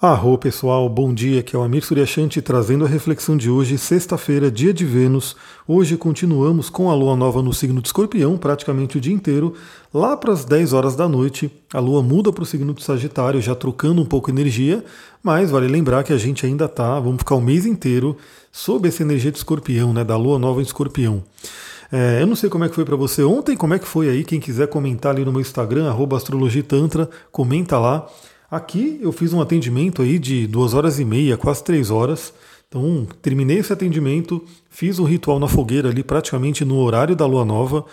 Arro pessoal, bom dia, aqui é o Amir Suryashanti trazendo a reflexão de hoje, sexta-feira, dia de Vênus. Hoje continuamos com a lua nova no signo de Escorpião, praticamente o dia inteiro. Lá para as 10 horas da noite, a lua muda para o signo de Sagitário, já trocando um pouco energia, mas vale lembrar que a gente ainda tá, vamos ficar o mês inteiro sob essa energia de Escorpião, né, da lua nova em Escorpião. É, eu não sei como é que foi para você ontem, como é que foi aí, quem quiser comentar ali no meu Instagram, astrologitantra, comenta lá. Aqui eu fiz um atendimento aí de duas horas e meia, quase três horas. Então, terminei esse atendimento, fiz um ritual na fogueira ali, praticamente no horário da lua nova,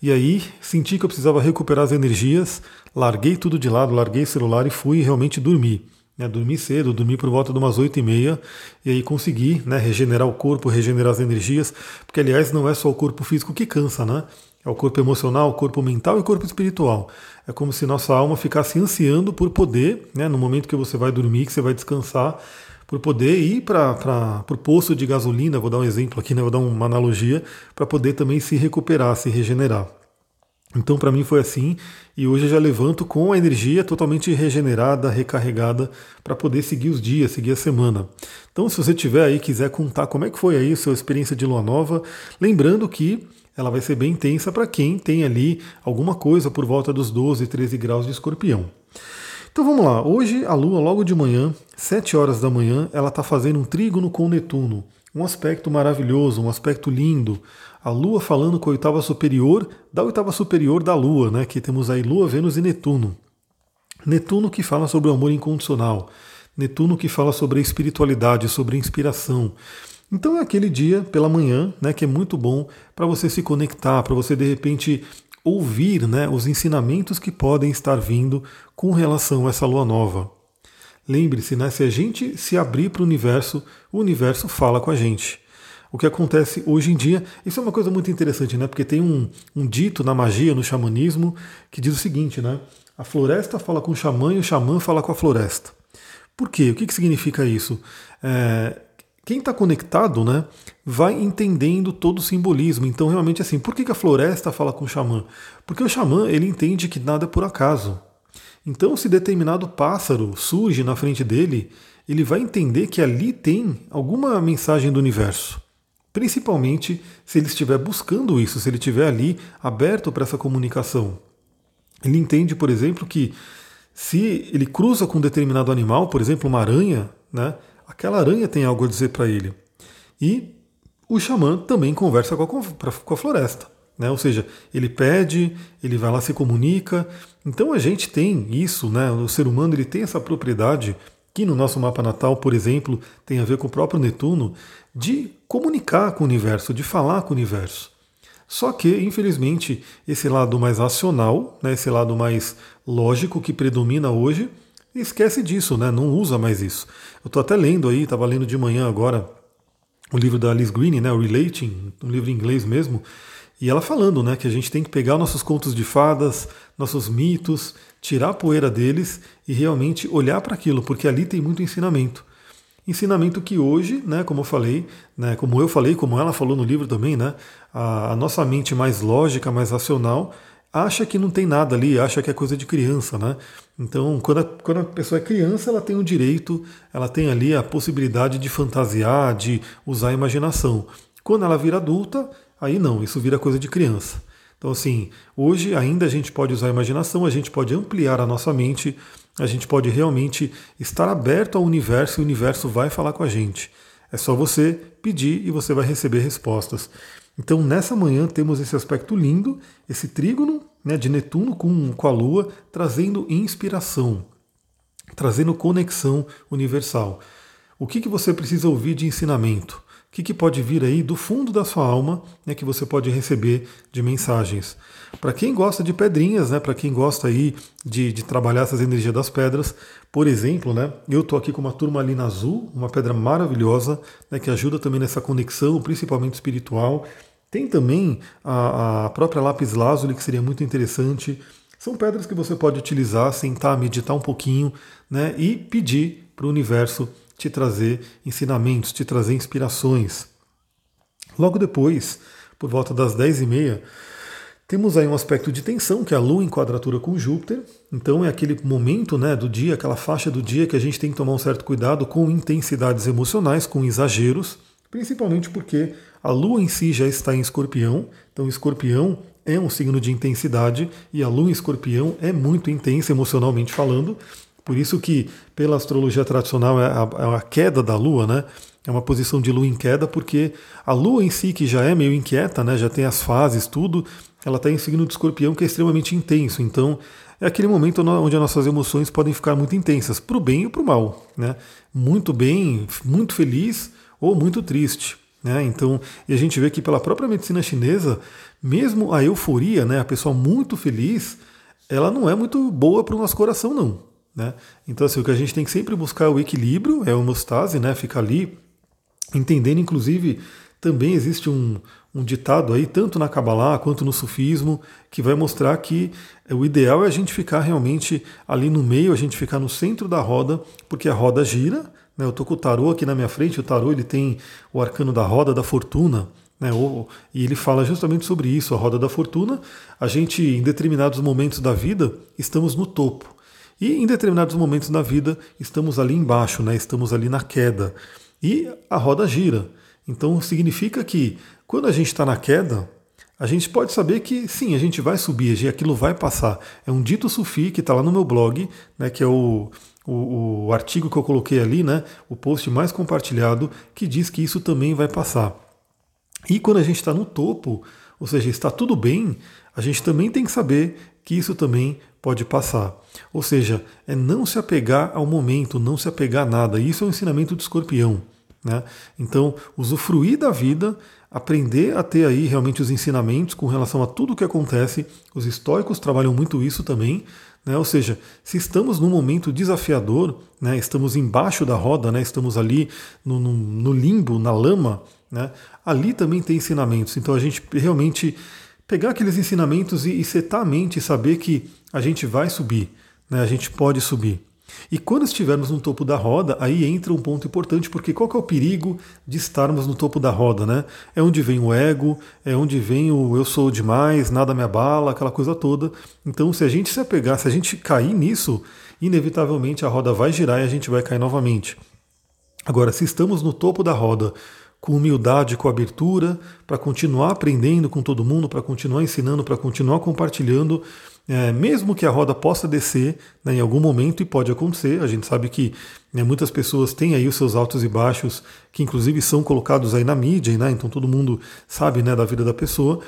e aí senti que eu precisava recuperar as energias, larguei tudo de lado, larguei celular e fui realmente dormir. Né, dormi cedo, dormi por volta de umas oito e meia, e aí consegui né, regenerar o corpo, regenerar as energias, porque aliás não é só o corpo físico que cansa, né? É o corpo emocional, o corpo mental e o corpo espiritual. É como se nossa alma ficasse ansiando por poder, né, no momento que você vai dormir, que você vai descansar, por poder ir para o poço de gasolina, vou dar um exemplo aqui, né, vou dar uma analogia, para poder também se recuperar, se regenerar. Então, para mim foi assim, e hoje eu já levanto com a energia totalmente regenerada, recarregada, para poder seguir os dias, seguir a semana. Então, se você tiver aí, quiser contar como é que foi aí a sua experiência de lua nova, lembrando que ela vai ser bem intensa para quem tem ali alguma coisa por volta dos 12, 13 graus de escorpião. Então vamos lá, hoje a Lua, logo de manhã, 7 horas da manhã, ela está fazendo um trígono com Netuno. Um aspecto maravilhoso, um aspecto lindo. A Lua falando com a oitava superior da oitava superior da Lua, né? Que temos aí Lua, Vênus e Netuno. Netuno que fala sobre o amor incondicional. Netuno que fala sobre a espiritualidade, sobre a inspiração. Então é aquele dia pela manhã, né, que é muito bom para você se conectar, para você de repente ouvir, né, os ensinamentos que podem estar vindo com relação a essa lua nova. Lembre-se, né, se a gente se abrir para o universo, o universo fala com a gente. O que acontece hoje em dia, isso é uma coisa muito interessante, né? Porque tem um, um dito na magia, no xamanismo, que diz o seguinte, né? A floresta fala com o xamã e o xamã fala com a floresta. Por quê? O que, que significa isso? É, quem está conectado, né, vai entendendo todo o simbolismo. Então, realmente, assim, por que, que a floresta fala com o xamã? Porque o xamã ele entende que nada é por acaso. Então, se determinado pássaro surge na frente dele, ele vai entender que ali tem alguma mensagem do universo. Principalmente se ele estiver buscando isso, se ele estiver ali aberto para essa comunicação. Ele entende, por exemplo, que se ele cruza com um determinado animal, por exemplo, uma aranha, né, aquela aranha tem algo a dizer para ele. E o xamã também conversa com a, com a floresta. Né? Ou seja, ele pede, ele vai lá se comunica. Então a gente tem isso, né? o ser humano ele tem essa propriedade que no nosso mapa natal, por exemplo, tem a ver com o próprio Netuno, de comunicar com o universo, de falar com o universo. Só que, infelizmente, esse lado mais racional, né, esse lado mais lógico que predomina hoje, esquece disso, né? Não usa mais isso. Eu estou até lendo aí, estava lendo de manhã agora o livro da Alice Green, né? O Relating, um livro em inglês mesmo, e ela falando, né, que a gente tem que pegar nossos contos de fadas, nossos mitos, tirar a poeira deles e realmente olhar para aquilo, porque ali tem muito ensinamento. Ensinamento que hoje, né, como eu falei, né, como eu falei, como ela falou no livro também, né, a, a nossa mente mais lógica, mais racional, acha que não tem nada ali, acha que é coisa de criança, né? Então, quando a, quando a pessoa é criança, ela tem o direito, ela tem ali a possibilidade de fantasiar, de usar a imaginação. Quando ela vira adulta, aí não, isso vira coisa de criança. Então, assim, hoje ainda a gente pode usar a imaginação, a gente pode ampliar a nossa mente, a gente pode realmente estar aberto ao universo e o universo vai falar com a gente. É só você pedir e você vai receber respostas. Então, nessa manhã, temos esse aspecto lindo, esse trígono né, de Netuno com, com a Lua, trazendo inspiração, trazendo conexão universal. O que, que você precisa ouvir de ensinamento? O que, que pode vir aí do fundo da sua alma né, que você pode receber de mensagens? Para quem gosta de pedrinhas, né, para quem gosta aí de, de, trabalhar essas energias das pedras, por exemplo, né, eu estou aqui com uma turmalina azul, uma pedra maravilhosa, né, que ajuda também nessa conexão, principalmente espiritual. Tem também a, a própria lápis lazuli, que seria muito interessante. São pedras que você pode utilizar, sentar, meditar um pouquinho né, e pedir para o universo te trazer ensinamentos, te trazer inspirações. Logo depois, por volta das 10 e meia, Temos aí um aspecto de tensão, que é a Lua em quadratura com Júpiter. Então é aquele momento né, do dia, aquela faixa do dia que a gente tem que tomar um certo cuidado com intensidades emocionais, com exageros, principalmente porque a Lua em si já está em escorpião. Então, escorpião é um signo de intensidade e a Lua em escorpião é muito intensa emocionalmente falando. Por isso que, pela astrologia tradicional, é a, é a queda da Lua, né? É uma posição de Lua em queda, porque a Lua em si, que já é meio inquieta, né? já tem as fases, tudo, ela está em signo de escorpião que é extremamente intenso. Então, é aquele momento onde as nossas emoções podem ficar muito intensas, para o bem e para o mal. Né? Muito bem, muito feliz ou muito triste. Né? Então, e a gente vê que pela própria medicina chinesa, mesmo a euforia, né, a pessoa muito feliz, ela não é muito boa para o nosso coração, não. Né? Então, assim, o que a gente tem que sempre buscar é o equilíbrio, é a homostase, né? ficar ali, entendendo, inclusive, também existe um, um ditado aí, tanto na Kabbalah quanto no sufismo, que vai mostrar que o ideal é a gente ficar realmente ali no meio, a gente ficar no centro da roda, porque a roda gira. Eu estou com o tarô aqui na minha frente, o tarô ele tem o arcano da roda da fortuna. Né? E ele fala justamente sobre isso, a roda da fortuna. A gente, em determinados momentos da vida, estamos no topo. E em determinados momentos da vida, estamos ali embaixo, né? estamos ali na queda. E a roda gira. Então significa que quando a gente está na queda, a gente pode saber que sim, a gente vai subir, aquilo vai passar. É um dito sufi que está lá no meu blog, né, que é o, o, o, artigo que eu coloquei ali, né, o post mais compartilhado, que diz que isso também vai passar. E quando a gente está no topo, ou seja, está tudo bem, a gente também tem que saber que isso também pode passar. Ou seja, é não se apegar ao momento, não se apegar a nada. Isso é o ensinamento do escorpião. Né? Então, usufruir da vida, aprender a ter aí realmente os ensinamentos com relação a tudo o que acontece. Os estoicos trabalham muito isso também. Né? Ou seja, se estamos num momento desafiador, né? estamos embaixo da roda, né? estamos ali no, no, no limbo, na lama, né? ali também tem ensinamentos. Então a gente realmente pegar aqueles ensinamentos e, e setar a mente e saber que a gente vai subir, né? a gente pode subir. E quando estivermos no topo da roda, aí entra um ponto importante, porque qual que é o perigo de estarmos no topo da roda, né? É onde vem o ego, é onde vem o eu sou demais, nada me abala, aquela coisa toda. Então, se a gente se apegar, se a gente cair nisso, inevitavelmente a roda vai girar e a gente vai cair novamente. Agora, se estamos no topo da roda, com humildade, com abertura, para continuar aprendendo com todo mundo, para continuar ensinando, para continuar compartilhando, é, mesmo que a roda possa descer né, em algum momento, e pode acontecer, a gente sabe que né, muitas pessoas têm aí os seus altos e baixos, que inclusive são colocados aí na mídia, né, então todo mundo sabe né, da vida da pessoa.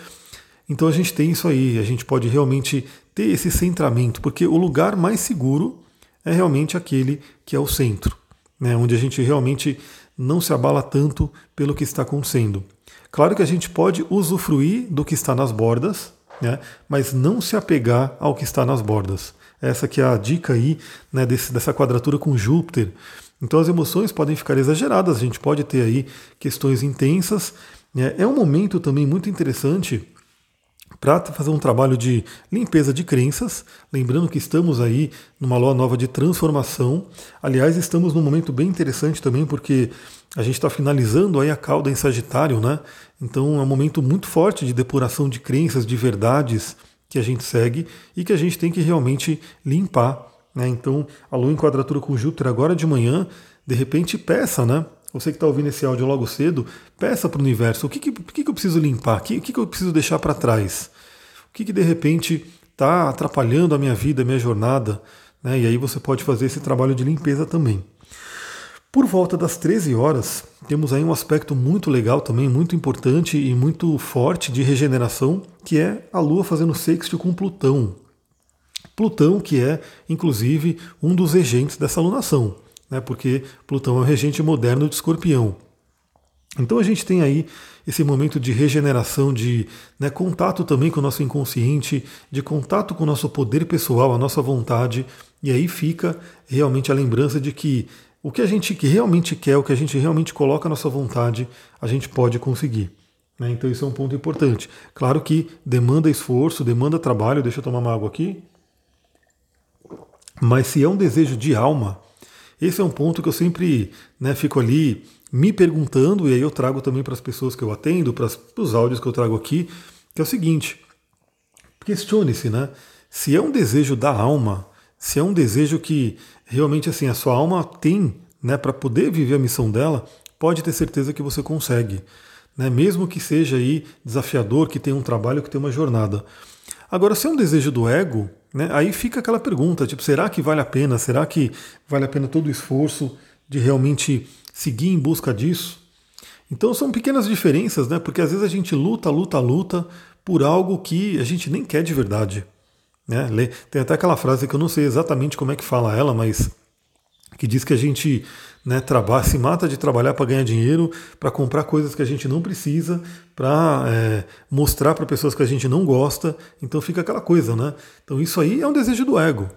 Então a gente tem isso aí, a gente pode realmente ter esse centramento, porque o lugar mais seguro é realmente aquele que é o centro, né, onde a gente realmente não se abala tanto pelo que está acontecendo. Claro que a gente pode usufruir do que está nas bordas, né? mas não se apegar ao que está nas bordas. Essa que é a dica aí né, desse, dessa quadratura com Júpiter. Então as emoções podem ficar exageradas, a gente pode ter aí questões intensas. Né? É um momento também muito interessante para fazer um trabalho de limpeza de crenças, lembrando que estamos aí numa lua nova de transformação. Aliás, estamos num momento bem interessante também, porque a gente está finalizando aí a cauda em Sagitário, né? Então é um momento muito forte de depuração de crenças, de verdades que a gente segue e que a gente tem que realmente limpar. Né? Então, a Lua em quadratura com Júpiter agora de manhã, de repente peça, né? Você que está ouvindo esse áudio logo cedo, peça para o universo o que, que, que, que eu preciso limpar, o que, que, que eu preciso deixar para trás, o que, que de repente está atrapalhando a minha vida, a minha jornada, né? e aí você pode fazer esse trabalho de limpeza também. Por volta das 13 horas, temos aí um aspecto muito legal também, muito importante e muito forte de regeneração, que é a Lua fazendo sexto com Plutão. Plutão, que é, inclusive, um dos regentes dessa alunação, né, porque Plutão é o regente moderno de escorpião. Então a gente tem aí esse momento de regeneração, de né, contato também com o nosso inconsciente, de contato com o nosso poder pessoal, a nossa vontade, e aí fica realmente a lembrança de que o que a gente realmente quer, o que a gente realmente coloca a nossa vontade, a gente pode conseguir. Né? Então isso é um ponto importante. Claro que demanda esforço, demanda trabalho. Deixa eu tomar uma água aqui. Mas se é um desejo de alma, esse é um ponto que eu sempre né, fico ali me perguntando, e aí eu trago também para as pessoas que eu atendo, para os áudios que eu trago aqui, que é o seguinte: questione-se, né? Se é um desejo da alma, se é um desejo que realmente assim a sua alma tem, né, para poder viver a missão dela, pode ter certeza que você consegue, né? Mesmo que seja aí desafiador, que tenha um trabalho, que tenha uma jornada. Agora, se é um desejo do ego, né, aí fica aquela pergunta, tipo, será que vale a pena? Será que vale a pena todo o esforço de realmente seguir em busca disso? Então são pequenas diferenças, né? Porque às vezes a gente luta, luta, luta por algo que a gente nem quer de verdade. Né? Tem até aquela frase que eu não sei exatamente como é que fala ela, mas que diz que a gente né, trabalha, se mata de trabalhar para ganhar dinheiro, para comprar coisas que a gente não precisa, para é, mostrar para pessoas que a gente não gosta. Então fica aquela coisa, né? Então isso aí é um desejo do ego.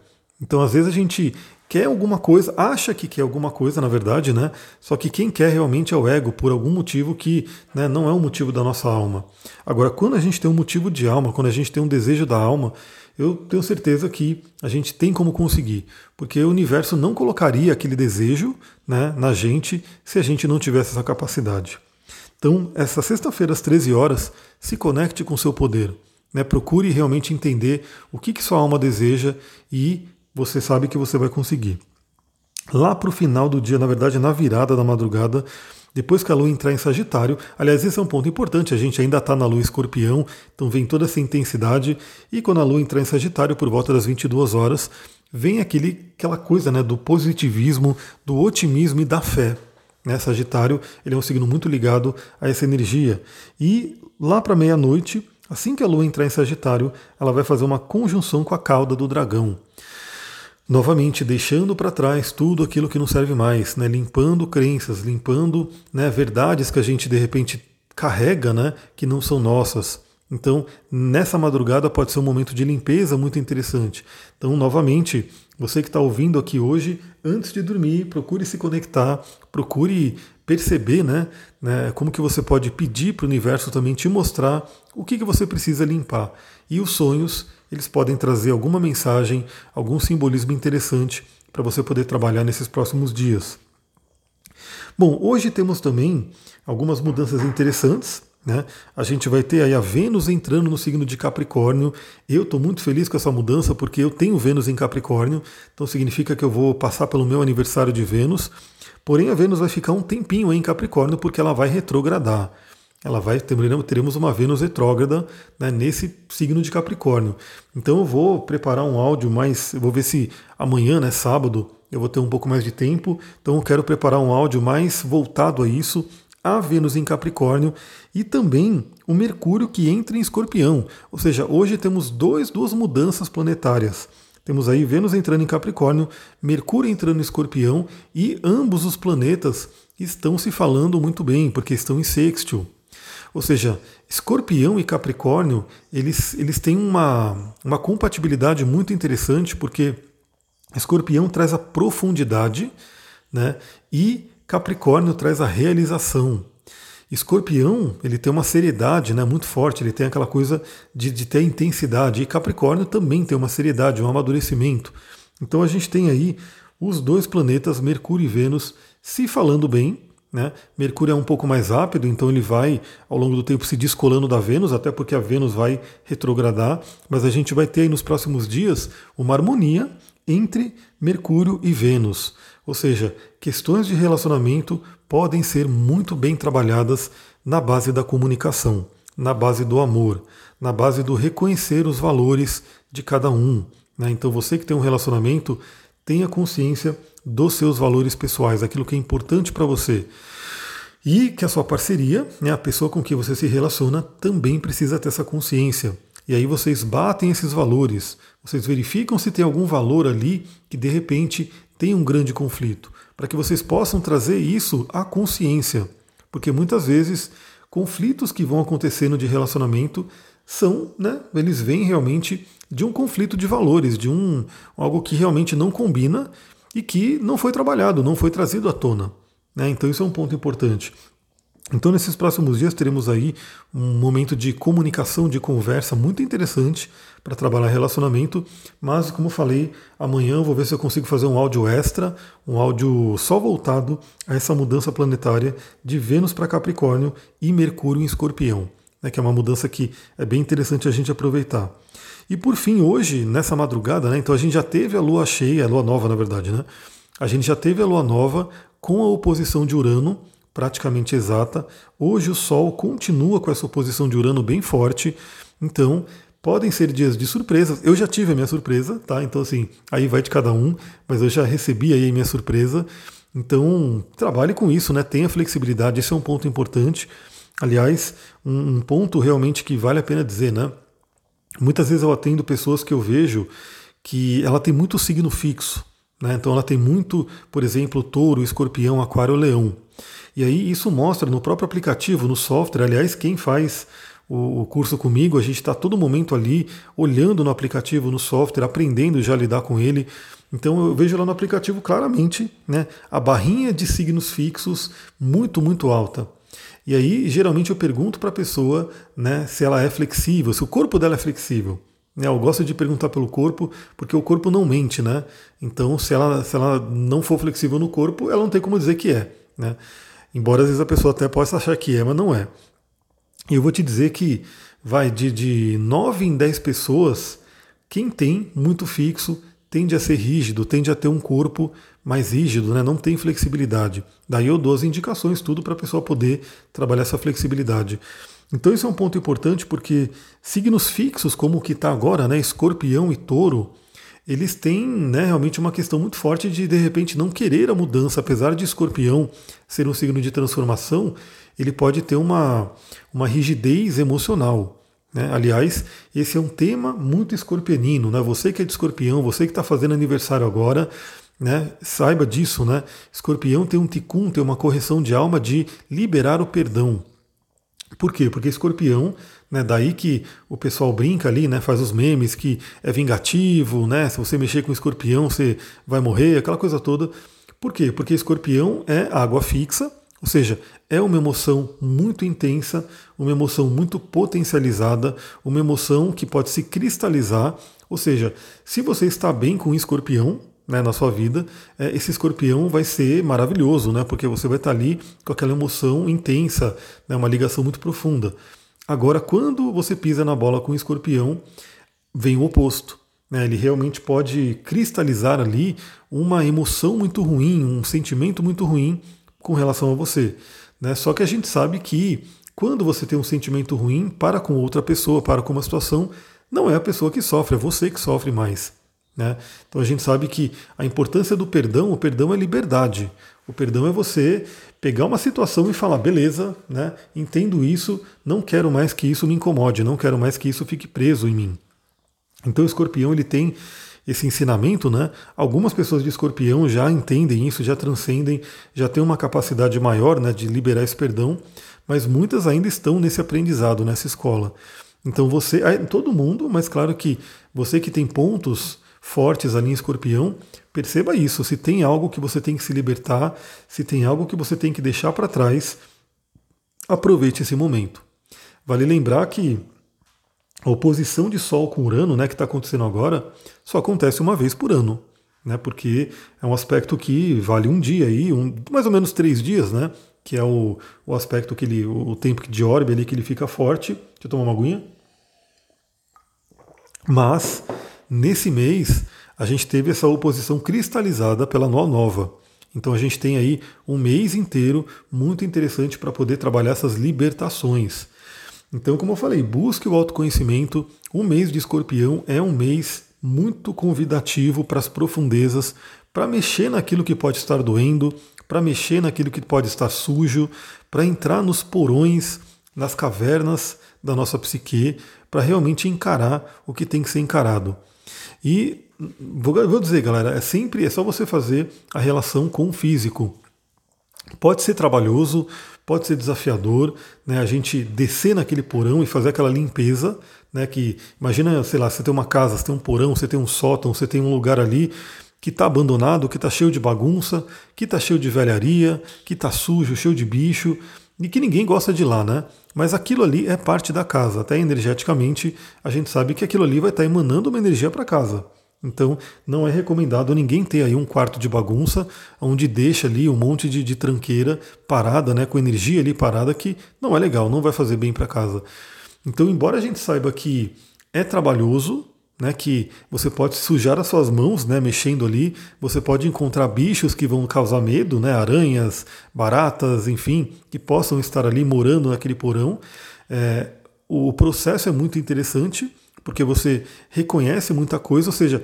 Então às vezes a gente quer alguma coisa, acha que quer alguma coisa, na verdade, né? Só que quem quer realmente é o ego, por algum motivo que né, não é o motivo da nossa alma. Agora, quando a gente tem um motivo de alma, quando a gente tem um desejo da alma, eu tenho certeza que a gente tem como conseguir, porque o universo não colocaria aquele desejo né, na gente se a gente não tivesse essa capacidade. Então, essa sexta-feira às 13 horas, se conecte com seu poder. Né, procure realmente entender o que, que sua alma deseja e você sabe que você vai conseguir. Lá para o final do dia, na verdade, na virada da madrugada, depois que a lua entrar em Sagitário, aliás, esse é um ponto importante, a gente ainda está na lua escorpião, então vem toda essa intensidade, e quando a lua entrar em Sagitário, por volta das 22 horas, vem aquele, aquela coisa né, do positivismo, do otimismo e da fé. Né? Sagitário ele é um signo muito ligado a essa energia. E lá para meia-noite, assim que a lua entrar em Sagitário, ela vai fazer uma conjunção com a cauda do dragão novamente deixando para trás tudo aquilo que não serve mais, né? limpando crenças, limpando né, verdades que a gente de repente carrega, né, que não são nossas. Então, nessa madrugada pode ser um momento de limpeza muito interessante. Então, novamente, você que está ouvindo aqui hoje, antes de dormir, procure se conectar, procure perceber né, né, como que você pode pedir para o universo também te mostrar o que, que você precisa limpar. E os sonhos eles podem trazer alguma mensagem, algum simbolismo interessante para você poder trabalhar nesses próximos dias. Bom, hoje temos também algumas mudanças interessantes. Né? A gente vai ter aí a Vênus entrando no signo de Capricórnio. Eu estou muito feliz com essa mudança porque eu tenho Vênus em Capricórnio, então significa que eu vou passar pelo meu aniversário de Vênus. Porém, a Vênus vai ficar um tempinho em Capricórnio porque ela vai retrogradar ela vai teremos uma Vênus retrógrada né, nesse signo de Capricórnio. Então eu vou preparar um áudio mais, eu vou ver se amanhã, né, sábado, eu vou ter um pouco mais de tempo. Então eu quero preparar um áudio mais voltado a isso, a Vênus em Capricórnio e também o Mercúrio que entra em Escorpião. Ou seja, hoje temos dois, duas mudanças planetárias. Temos aí Vênus entrando em Capricórnio, Mercúrio entrando em Escorpião e ambos os planetas estão se falando muito bem, porque estão em sextil. Ou seja, Escorpião e Capricórnio, eles, eles têm uma, uma compatibilidade muito interessante, porque Escorpião traz a profundidade, né? E Capricórnio traz a realização. Escorpião, ele tem uma seriedade né, muito forte, ele tem aquela coisa de, de ter intensidade. E Capricórnio também tem uma seriedade, um amadurecimento. Então a gente tem aí os dois planetas, Mercúrio e Vênus, se falando bem, né? Mercúrio é um pouco mais rápido, então ele vai ao longo do tempo se descolando da Vênus, até porque a Vênus vai retrogradar, mas a gente vai ter aí nos próximos dias uma harmonia entre Mercúrio e Vênus. Ou seja, questões de relacionamento podem ser muito bem trabalhadas na base da comunicação, na base do amor, na base do reconhecer os valores de cada um. Né? Então você que tem um relacionamento, tenha consciência dos seus valores pessoais, aquilo que é importante para você. E que a sua parceria, né, a pessoa com quem você se relaciona, também precisa ter essa consciência. E aí vocês batem esses valores, vocês verificam se tem algum valor ali que de repente tem um grande conflito, para que vocês possam trazer isso à consciência. Porque muitas vezes conflitos que vão acontecendo de relacionamento são, né, eles vêm realmente de um conflito de valores, de um algo que realmente não combina e que não foi trabalhado, não foi trazido à tona. Né? Então isso é um ponto importante. Então, nesses próximos dias, teremos aí um momento de comunicação, de conversa muito interessante para trabalhar relacionamento. Mas, como falei, amanhã vou ver se eu consigo fazer um áudio extra, um áudio só voltado a essa mudança planetária de Vênus para Capricórnio e Mercúrio em Escorpião, né, que é uma mudança que é bem interessante a gente aproveitar. E por fim, hoje, nessa madrugada, né, então a gente já teve a lua cheia, a lua nova, na verdade, né? A gente já teve a lua nova com a oposição de Urano praticamente exata. Hoje o Sol continua com essa oposição de Urano bem forte, então podem ser dias de surpresas. Eu já tive a minha surpresa, tá? Então assim, aí vai de cada um, mas eu já recebi aí a minha surpresa. Então trabalhe com isso, né? Tenha flexibilidade, esse é um ponto importante. Aliás, um, um ponto realmente que vale a pena dizer, né? Muitas vezes eu atendo pessoas que eu vejo que ela tem muito signo fixo. Né? Então ela tem muito, por exemplo, touro, escorpião, aquário, leão. E aí isso mostra no próprio aplicativo, no software. Aliás, quem faz o, curso comigo, a gente está todo momento ali olhando no aplicativo, no software, aprendendo já a lidar com ele. Então eu vejo lá no aplicativo claramente né, a barrinha de signos fixos muito, muito alta. E aí, geralmente, eu pergunto para a pessoa né, se ela é flexível, se o corpo dela é flexível. Né, eu gosto de perguntar pelo corpo, porque o corpo não mente, né? Então, se ela, se ela não for flexível no corpo, ela não tem como dizer que é. Né? Embora às vezes a pessoa até possa achar que é, mas não é. E eu vou te dizer que vai de, de 9 em 10 pessoas, quem tem muito fixo tende a ser rígido, tende a ter um corpo mais rígido, né? não tem flexibilidade. Daí eu dou as indicações, tudo para a pessoa poder trabalhar essa flexibilidade. Então isso é um ponto importante porque signos fixos, como o que está agora, né? escorpião e touro, eles têm né, realmente uma questão muito forte de de repente não querer a mudança, apesar de escorpião ser um signo de transformação, ele pode ter uma, uma rigidez emocional. Né? Aliás, esse é um tema muito escorpionino. Né? Você que é de escorpião, você que está fazendo aniversário agora, né? saiba disso. Né? Escorpião tem um ticum, tem uma correção de alma de liberar o perdão. Por quê? Porque escorpião, né, daí que o pessoal brinca ali, né, faz os memes que é vingativo, né, se você mexer com escorpião você vai morrer, aquela coisa toda. Por quê? Porque escorpião é água fixa, ou seja, é uma emoção muito intensa, uma emoção muito potencializada, uma emoção que pode se cristalizar. Ou seja, se você está bem com escorpião né, na sua vida, é, esse escorpião vai ser maravilhoso, né, porque você vai estar ali com aquela emoção intensa, né, uma ligação muito profunda. Agora, quando você pisa na bola com um escorpião, vem o oposto. Né, ele realmente pode cristalizar ali uma emoção muito ruim, um sentimento muito ruim com relação a você. Né? Só que a gente sabe que quando você tem um sentimento ruim para com outra pessoa, para com uma situação, não é a pessoa que sofre, é você que sofre mais. Né? Então a gente sabe que a importância do perdão, o perdão é liberdade. O perdão é você pegar uma situação e falar, beleza, né? entendo isso, não quero mais que isso me incomode, não quero mais que isso fique preso em mim. Então o escorpião ele tem esse ensinamento, né? Algumas pessoas de escorpião já entendem isso, já transcendem, já têm uma capacidade maior né, de liberar esse perdão, mas muitas ainda estão nesse aprendizado, nessa escola. Então você, todo mundo, mas claro que você que tem pontos fortes ali em escorpião, perceba isso. Se tem algo que você tem que se libertar, se tem algo que você tem que deixar para trás, aproveite esse momento. Vale lembrar que a oposição de Sol com Urano, né, que está acontecendo agora, só acontece uma vez por ano, né, porque é um aspecto que vale um dia aí, um, mais ou menos três dias, né, que é o, o aspecto que ele, o tempo de orbe ali que ele fica forte. Deixa eu tomar uma aguinha. Mas nesse mês a gente teve essa oposição cristalizada pela Lua Nova. Então a gente tem aí um mês inteiro muito interessante para poder trabalhar essas libertações. Então, como eu falei, busque o autoconhecimento. O mês de escorpião é um mês muito convidativo para as profundezas, para mexer naquilo que pode estar doendo, para mexer naquilo que pode estar sujo, para entrar nos porões, nas cavernas da nossa psique, para realmente encarar o que tem que ser encarado. E vou, vou dizer, galera, é sempre é só você fazer a relação com o físico. Pode ser trabalhoso, pode ser desafiador, né, a gente descer naquele porão e fazer aquela limpeza, né, que imagina, sei lá, você tem uma casa, você tem um porão, você tem um sótão, você tem um lugar ali que está abandonado, que está cheio de bagunça, que está cheio de velharia, que está sujo, cheio de bicho, e que ninguém gosta de lá, né? Mas aquilo ali é parte da casa, até energeticamente a gente sabe que aquilo ali vai estar tá emanando uma energia para casa. Então, não é recomendado ninguém ter aí um quarto de bagunça, onde deixa ali um monte de, de tranqueira parada, né, com energia ali parada, que não é legal, não vai fazer bem para casa. Então, embora a gente saiba que é trabalhoso, né, que você pode sujar as suas mãos, né, mexendo ali. Você pode encontrar bichos que vão causar medo, né, aranhas, baratas, enfim, que possam estar ali morando naquele porão. É, o processo é muito interessante porque você reconhece muita coisa, ou seja,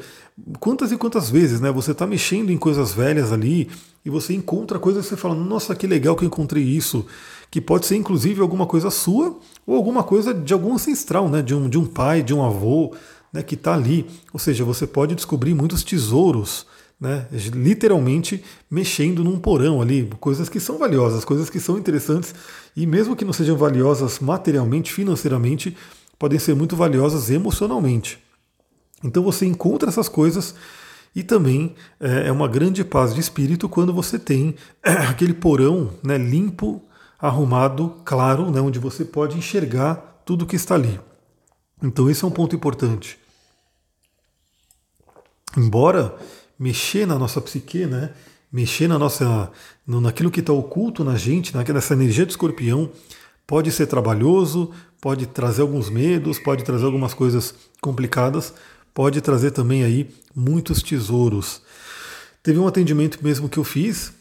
quantas e quantas vezes, né, você está mexendo em coisas velhas ali e você encontra coisas que você fala, nossa, que legal que eu encontrei isso, que pode ser inclusive alguma coisa sua ou alguma coisa de algum ancestral, né, de um, de um pai, de um avô, né, que está ali. Ou seja, você pode descobrir muitos tesouros, né, literalmente mexendo num porão ali, coisas que são valiosas, coisas que são interessantes, e mesmo que não sejam valiosas materialmente, financeiramente, podem ser muito valiosas emocionalmente. Então você encontra essas coisas e também é, é uma grande paz de espírito quando você tem aquele porão né, limpo, arrumado, claro, né, onde você pode enxergar tudo que está ali. Então esse é um ponto importante. Embora mexer na nossa psique, né, mexer na nossa, naquilo que está oculto na gente, nessa energia do escorpião, pode ser trabalhoso, pode trazer alguns medos, pode trazer algumas coisas complicadas, pode trazer também aí muitos tesouros. Teve um atendimento mesmo que eu fiz,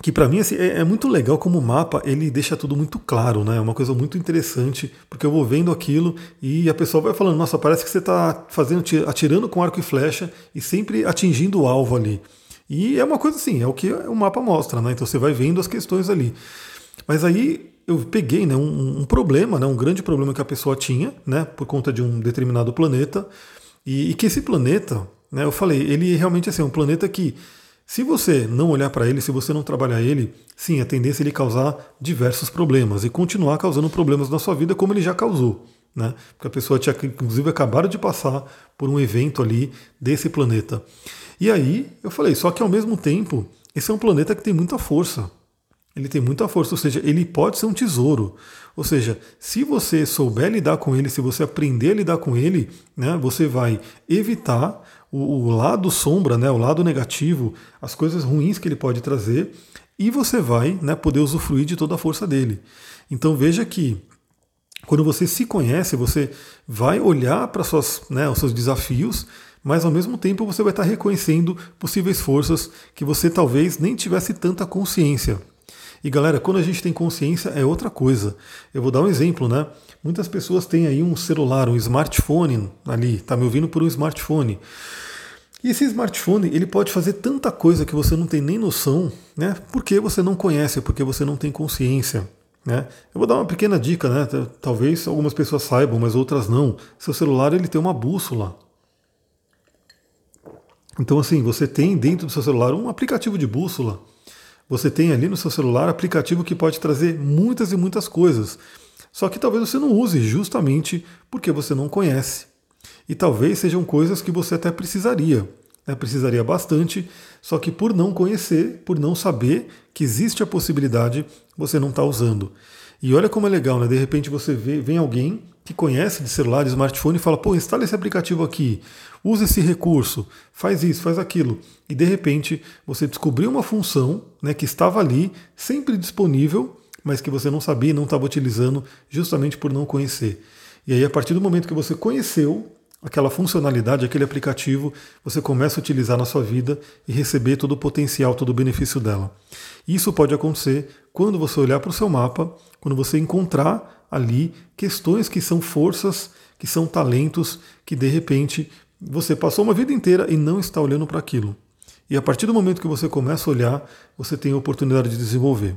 que para mim assim, é, é, muito legal como o mapa ele deixa tudo muito claro, né? É uma coisa muito interessante, porque eu vou vendo aquilo e a pessoa vai falando, nossa, parece que você está fazendo, atirando com arco e flecha e sempre atingindo o alvo ali. E é uma coisa assim, é o que o mapa mostra, né? Então você vai vendo as questões ali. Mas aí eu peguei né, um, um, problema, né, um grande problema que a pessoa tinha, né, por conta de um determinado planeta, e, e que esse planeta, né, eu falei, ele realmente assim, é um planeta que, se você não olhar para ele, se você não trabalhar ele, sim, a tendência é ele causar diversos problemas e continuar causando problemas na sua vida como ele já causou. Né? Porque a pessoa tinha, inclusive, acabado de passar por um evento ali desse planeta. E aí eu falei, só que ao mesmo tempo, esse é um planeta que tem muita força. Ele tem muita força, ou seja, ele pode ser um tesouro. Ou seja, se você souber lidar com ele, se você aprender a lidar com ele, né, você vai evitar o, o lado sombra, né, o lado negativo, as coisas ruins que ele pode trazer, e você vai né, poder usufruir de toda a força dele. Então veja que quando você se conhece, você vai olhar para né, os seus desafios, mas ao mesmo tempo você vai estar reconhecendo possíveis forças que você talvez nem tivesse tanta consciência. E galera, quando a gente tem consciência é outra coisa. Eu vou dar um exemplo, né? Muitas pessoas têm aí um celular, um smartphone ali, tá me ouvindo por um smartphone. E esse smartphone, ele pode fazer tanta coisa que você não tem nem noção, né? Porque você não conhece, porque você não tem consciência. Né? Eu vou dar uma pequena dica, né? Talvez algumas pessoas saibam, mas outras não. Seu celular ele tem uma bússola. Então assim, você tem dentro do seu celular um aplicativo de bússola. Você tem ali no seu celular aplicativo que pode trazer muitas e muitas coisas. Só que talvez você não use justamente porque você não conhece. E talvez sejam coisas que você até precisaria. Né? Precisaria bastante, só que por não conhecer, por não saber que existe a possibilidade, você não está usando. E olha como é legal, né? De repente você vê, vem alguém que conhece de celular, de smartphone e fala: pô, instala esse aplicativo aqui, usa esse recurso, faz isso, faz aquilo. E de repente você descobriu uma função né, que estava ali, sempre disponível, mas que você não sabia e não estava utilizando justamente por não conhecer. E aí, a partir do momento que você conheceu aquela funcionalidade, aquele aplicativo, você começa a utilizar na sua vida e receber todo o potencial, todo o benefício dela. Isso pode acontecer quando você olhar para o seu mapa, quando você encontrar ali questões que são forças, que são talentos, que de repente você passou uma vida inteira e não está olhando para aquilo. E a partir do momento que você começa a olhar, você tem a oportunidade de desenvolver.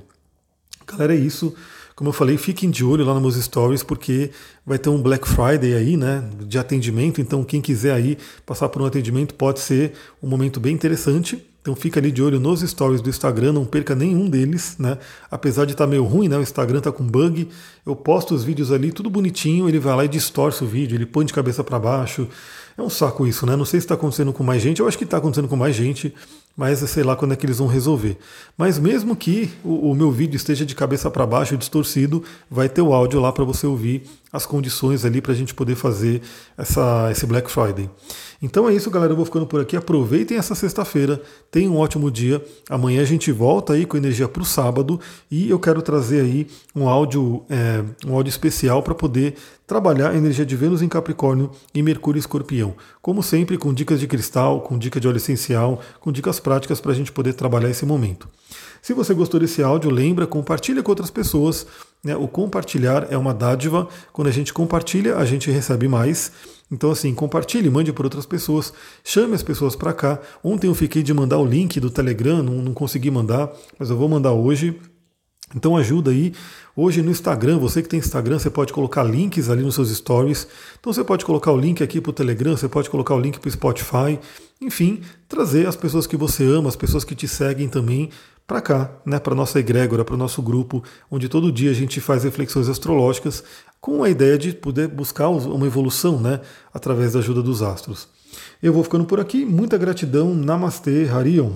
Galera, é isso. Como eu falei, fiquem de olho lá nos meus stories, porque vai ter um Black Friday aí, né, de atendimento. Então, quem quiser aí passar por um atendimento pode ser um momento bem interessante. Então fica ali de olho nos stories do Instagram, não perca nenhum deles, né? Apesar de estar tá meio ruim, né? O Instagram tá com bug. Eu posto os vídeos ali, tudo bonitinho, ele vai lá e distorce o vídeo, ele põe de cabeça para baixo. É um saco isso, né? Não sei se está acontecendo com mais gente, eu acho que está acontecendo com mais gente, mas sei lá quando é que eles vão resolver. Mas mesmo que o, o meu vídeo esteja de cabeça para baixo, distorcido, vai ter o áudio lá para você ouvir as condições ali para a gente poder fazer essa, esse Black Friday. Então é isso, galera. Eu vou ficando por aqui. Aproveitem essa sexta-feira. Tenham um ótimo dia. Amanhã a gente volta aí com energia para o sábado e eu quero trazer aí um áudio, é, um áudio especial para poder trabalhar a energia de Vênus em Capricórnio e Mercúrio em Escorpião. Como sempre, com dicas de cristal, com dica de óleo essencial, com dicas práticas para a gente poder trabalhar esse momento. Se você gostou desse áudio, lembra, compartilha com outras pessoas. Né? O compartilhar é uma dádiva. Quando a gente compartilha, a gente recebe mais. Então, assim, compartilhe, mande para outras pessoas, chame as pessoas para cá. Ontem eu fiquei de mandar o link do Telegram, não, não consegui mandar, mas eu vou mandar hoje. Então ajuda aí. Hoje no Instagram, você que tem Instagram, você pode colocar links ali nos seus stories. Então você pode colocar o link aqui para o Telegram, você pode colocar o link para o Spotify. Enfim, trazer as pessoas que você ama, as pessoas que te seguem também para cá, né, para nossa egrégora, para o nosso grupo, onde todo dia a gente faz reflexões astrológicas com a ideia de poder buscar uma evolução né, através da ajuda dos astros. Eu vou ficando por aqui, muita gratidão, Namastê, Harion.